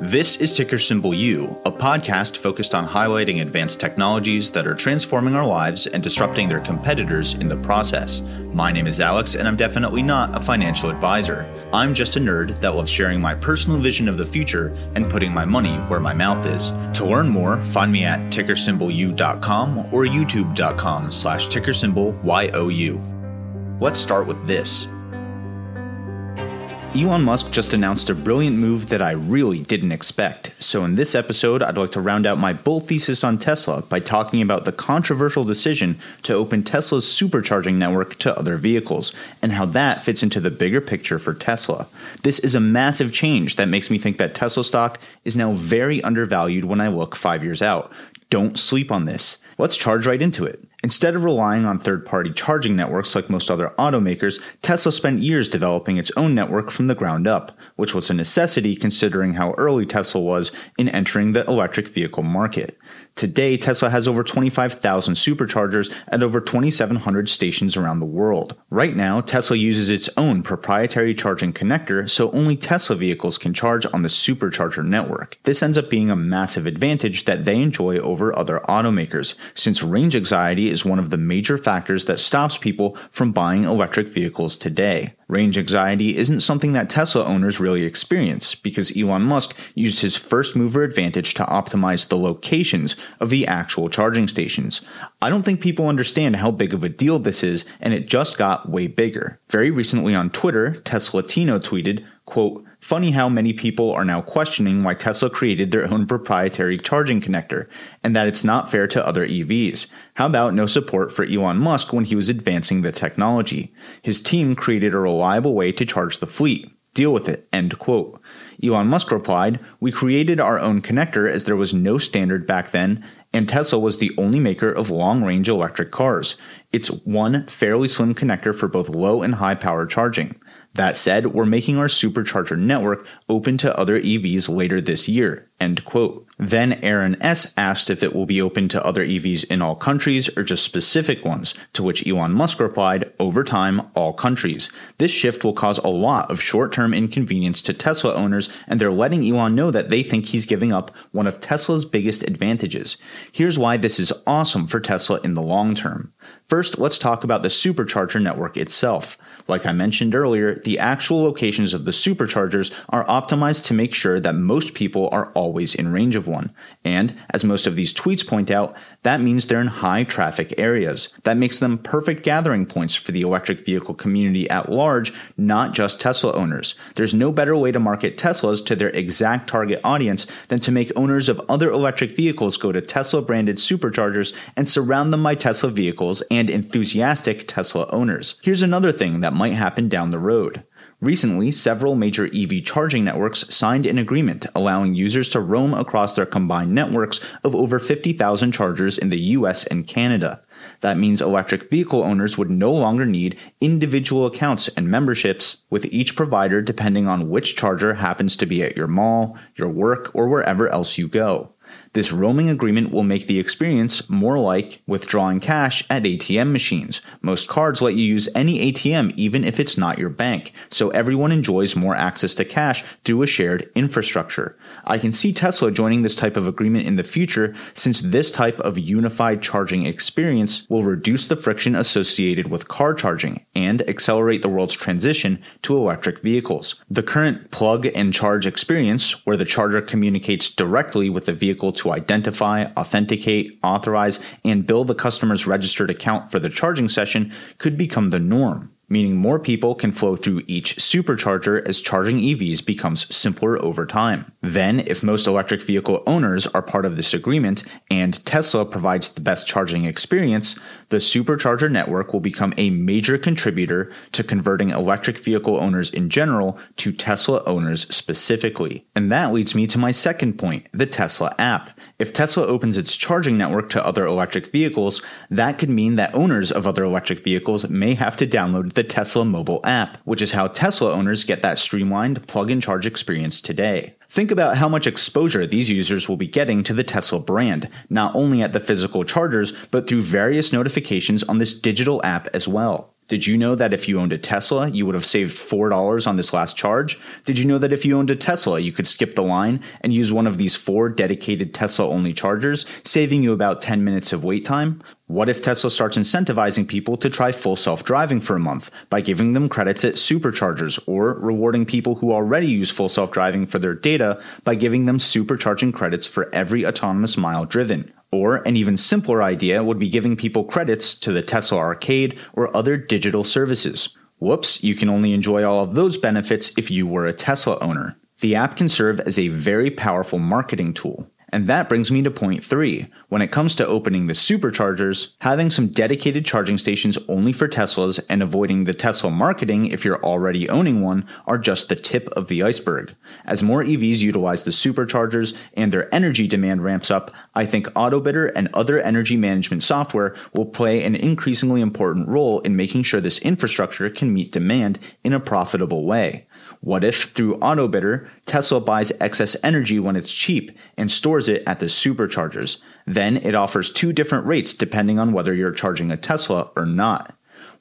This is Ticker Symbol U, a podcast focused on highlighting advanced technologies that are transforming our lives and disrupting their competitors in the process. My name is Alex, and I'm definitely not a financial advisor. I'm just a nerd that loves sharing my personal vision of the future and putting my money where my mouth is. To learn more, find me at tickersymbolu.com or youtube.com slash tickersymbol Let's start with this. Elon Musk just announced a brilliant move that I really didn't expect. So, in this episode, I'd like to round out my bull thesis on Tesla by talking about the controversial decision to open Tesla's supercharging network to other vehicles and how that fits into the bigger picture for Tesla. This is a massive change that makes me think that Tesla stock is now very undervalued when I look five years out. Don't sleep on this. Let's charge right into it. Instead of relying on third party charging networks like most other automakers, Tesla spent years developing its own network from the ground up, which was a necessity considering how early Tesla was in entering the electric vehicle market. Today, Tesla has over 25,000 superchargers at over 2,700 stations around the world. Right now, Tesla uses its own proprietary charging connector, so only Tesla vehicles can charge on the supercharger network. This ends up being a massive advantage that they enjoy over other automakers, since range anxiety is one of the major factors that stops people from buying electric vehicles today. Range anxiety isn't something that Tesla owners really experience because Elon Musk used his first mover advantage to optimize the locations of the actual charging stations. I don't think people understand how big of a deal this is, and it just got way bigger. Very recently on Twitter, Tesla Tino tweeted, quote, Funny how many people are now questioning why Tesla created their own proprietary charging connector, and that it's not fair to other EVs. How about no support for Elon Musk when he was advancing the technology? His team created a reliable way to charge the fleet. Deal with it. End quote. Elon Musk replied, We created our own connector as there was no standard back then, and Tesla was the only maker of long range electric cars. It's one fairly slim connector for both low and high power charging. That said, we're making our supercharger network open to other EVs later this year. End quote. Then Aaron S. asked if it will be open to other EVs in all countries or just specific ones, to which Elon Musk replied, over time, all countries. This shift will cause a lot of short term inconvenience to Tesla owners, and they're letting Elon know that they think he's giving up one of Tesla's biggest advantages. Here's why this is awesome for Tesla in the long term. First, let's talk about the supercharger network itself. Like I mentioned earlier, the actual locations of the superchargers are optimized to make sure that most people are always in range of one. And, as most of these tweets point out, that means they're in high traffic areas. That makes them perfect gathering points for the electric vehicle community at large, not just Tesla owners. There's no better way to market Teslas to their exact target audience than to make owners of other electric vehicles go to Tesla branded superchargers and surround them by Tesla vehicles and enthusiastic Tesla owners. Here's another thing that might happen down the road. Recently, several major EV charging networks signed an agreement allowing users to roam across their combined networks of over 50,000 chargers in the US and Canada. That means electric vehicle owners would no longer need individual accounts and memberships with each provider depending on which charger happens to be at your mall, your work, or wherever else you go. This roaming agreement will make the experience more like withdrawing cash at ATM machines. Most cards let you use any ATM even if it's not your bank, so everyone enjoys more access to cash through a shared infrastructure. I can see Tesla joining this type of agreement in the future since this type of unified charging experience will reduce the friction associated with car charging and accelerate the world's transition to electric vehicles. The current plug and charge experience, where the charger communicates directly with the vehicle to identify, authenticate, authorize, and bill the customer's registered account for the charging session could become the norm meaning more people can flow through each supercharger as charging EVs becomes simpler over time. Then, if most electric vehicle owners are part of this agreement and Tesla provides the best charging experience, the supercharger network will become a major contributor to converting electric vehicle owners in general to Tesla owners specifically. And that leads me to my second point the Tesla app. If Tesla opens its charging network to other electric vehicles, that could mean that owners of other electric vehicles may have to download the Tesla mobile app, which is how Tesla owners get that streamlined plug and charge experience today. Think about how much exposure these users will be getting to the Tesla brand, not only at the physical chargers, but through various notifications on this digital app as well. Did you know that if you owned a Tesla, you would have saved $4 on this last charge? Did you know that if you owned a Tesla, you could skip the line and use one of these four dedicated Tesla only chargers, saving you about 10 minutes of wait time? What if Tesla starts incentivizing people to try full self driving for a month by giving them credits at superchargers or rewarding people who already use full self driving for their data by giving them supercharging credits for every autonomous mile driven? Or an even simpler idea would be giving people credits to the Tesla Arcade or other digital services. Whoops, you can only enjoy all of those benefits if you were a Tesla owner. The app can serve as a very powerful marketing tool. And that brings me to point three. When it comes to opening the superchargers, having some dedicated charging stations only for Teslas and avoiding the Tesla marketing if you're already owning one are just the tip of the iceberg. As more EVs utilize the superchargers and their energy demand ramps up, I think AutoBidder and other energy management software will play an increasingly important role in making sure this infrastructure can meet demand in a profitable way. What if, through AutoBidder, Tesla buys excess energy when it's cheap and stores it at the superchargers? Then it offers two different rates depending on whether you're charging a Tesla or not.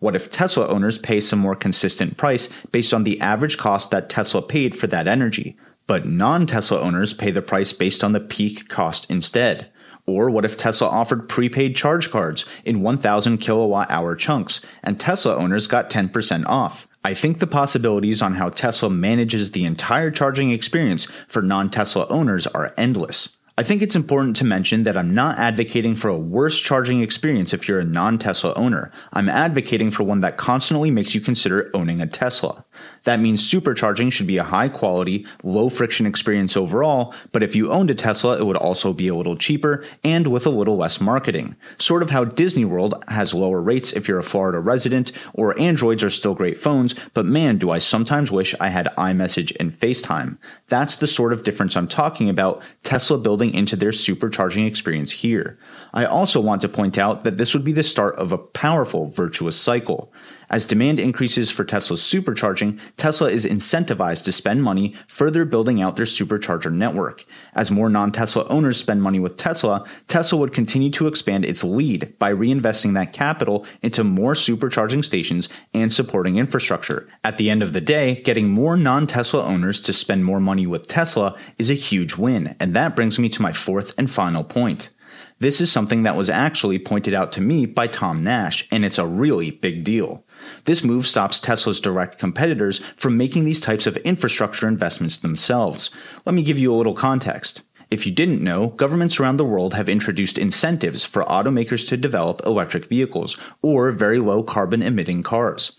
What if Tesla owners pay some more consistent price based on the average cost that Tesla paid for that energy, but non Tesla owners pay the price based on the peak cost instead? Or what if Tesla offered prepaid charge cards in 1000 kilowatt hour chunks and Tesla owners got 10% off? I think the possibilities on how Tesla manages the entire charging experience for non Tesla owners are endless. I think it's important to mention that I'm not advocating for a worse charging experience if you're a non Tesla owner. I'm advocating for one that constantly makes you consider owning a Tesla. That means supercharging should be a high quality, low friction experience overall, but if you owned a Tesla, it would also be a little cheaper and with a little less marketing. Sort of how Disney World has lower rates if you're a Florida resident, or Androids are still great phones, but man, do I sometimes wish I had iMessage and FaceTime. That's the sort of difference I'm talking about Tesla building into their supercharging experience here. I also want to point out that this would be the start of a powerful virtuous cycle. As demand increases for Tesla's supercharging, Tesla is incentivized to spend money further building out their supercharger network. As more non Tesla owners spend money with Tesla, Tesla would continue to expand its lead by reinvesting that capital into more supercharging stations and supporting infrastructure. At the end of the day, getting more non Tesla owners to spend more money with Tesla is a huge win, and that brings me to my fourth and final point. This is something that was actually pointed out to me by Tom Nash, and it's a really big deal. This move stops Tesla's direct competitors from making these types of infrastructure investments themselves. Let me give you a little context. If you didn't know, governments around the world have introduced incentives for automakers to develop electric vehicles or very low carbon emitting cars.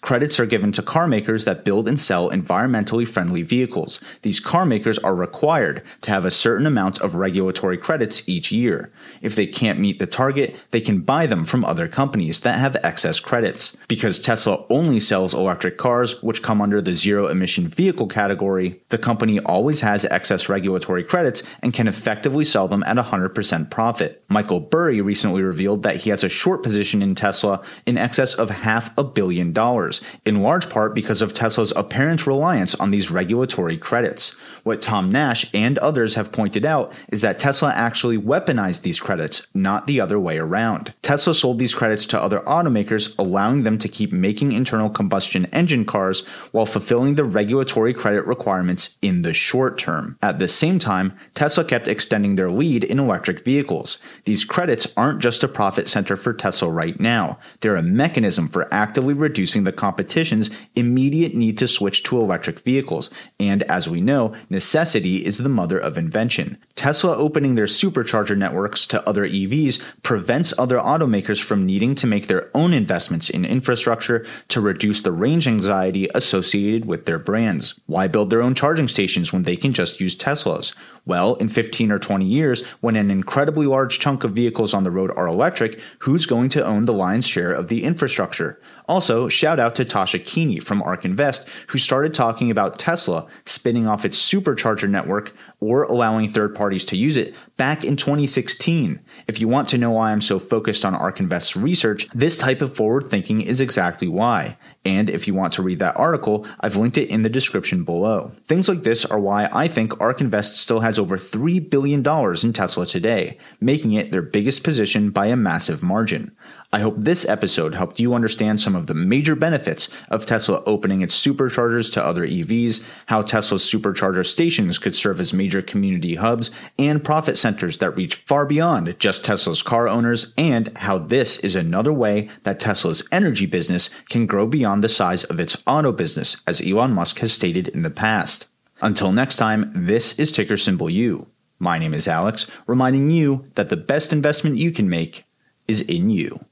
Credits are given to car makers that build and sell environmentally friendly vehicles. These car makers are required to have a certain amount of regulatory credits each year. If they can't meet the target, they can buy them from other companies that have excess credits. Because Tesla only sells electric cars, which come under the zero emission vehicle category, the company always has excess regulatory credits and can effectively sell them at 100% profit. Michael Burry recently revealed that he has a short position in Tesla in excess of half a billion dollars in large part because of Tesla's apparent reliance on these regulatory credits. What Tom Nash and others have pointed out is that Tesla actually weaponized these credits, not the other way around. Tesla sold these credits to other automakers, allowing them to keep making internal combustion engine cars while fulfilling the regulatory credit requirements in the short term. At the same time, Tesla kept extending their lead in electric vehicles. These credits aren't just a profit center for Tesla right now, they're a mechanism for actively reducing the competition's immediate need to switch to electric vehicles. And as we know, necessity is the mother of invention. Tesla opening their supercharger networks to other EVs prevents other automakers from needing to make their own investments in infrastructure to reduce the range anxiety associated with their brands. Why build their own charging stations when they can just use Teslas? Well, in 15 or 20 years, when an incredibly large chunk of vehicles on the road are electric, who's going to own the lion's share of the infrastructure? Also, shout out to Tasha Keeney from ARK Invest, who started talking about Tesla spinning off its supercharger network or allowing third parties to use it back in 2016. If you want to know why I'm so focused on ARK Invest's research, this type of forward thinking is exactly why. And if you want to read that article, I've linked it in the description below. Things like this are why I think ARK Invest still has over $3 billion in Tesla today, making it their biggest position by a massive margin. I hope this episode helped you understand some of the major benefits of Tesla opening its superchargers to other EVs, how Tesla's supercharger stations could serve as major community hubs and profit centers that reach far beyond just Tesla's car owners, and how this is another way that Tesla's energy business can grow beyond the size of its auto business, as Elon Musk has stated in the past. Until next time, this is ticker symbol U. My name is Alex, reminding you that the best investment you can make is in you.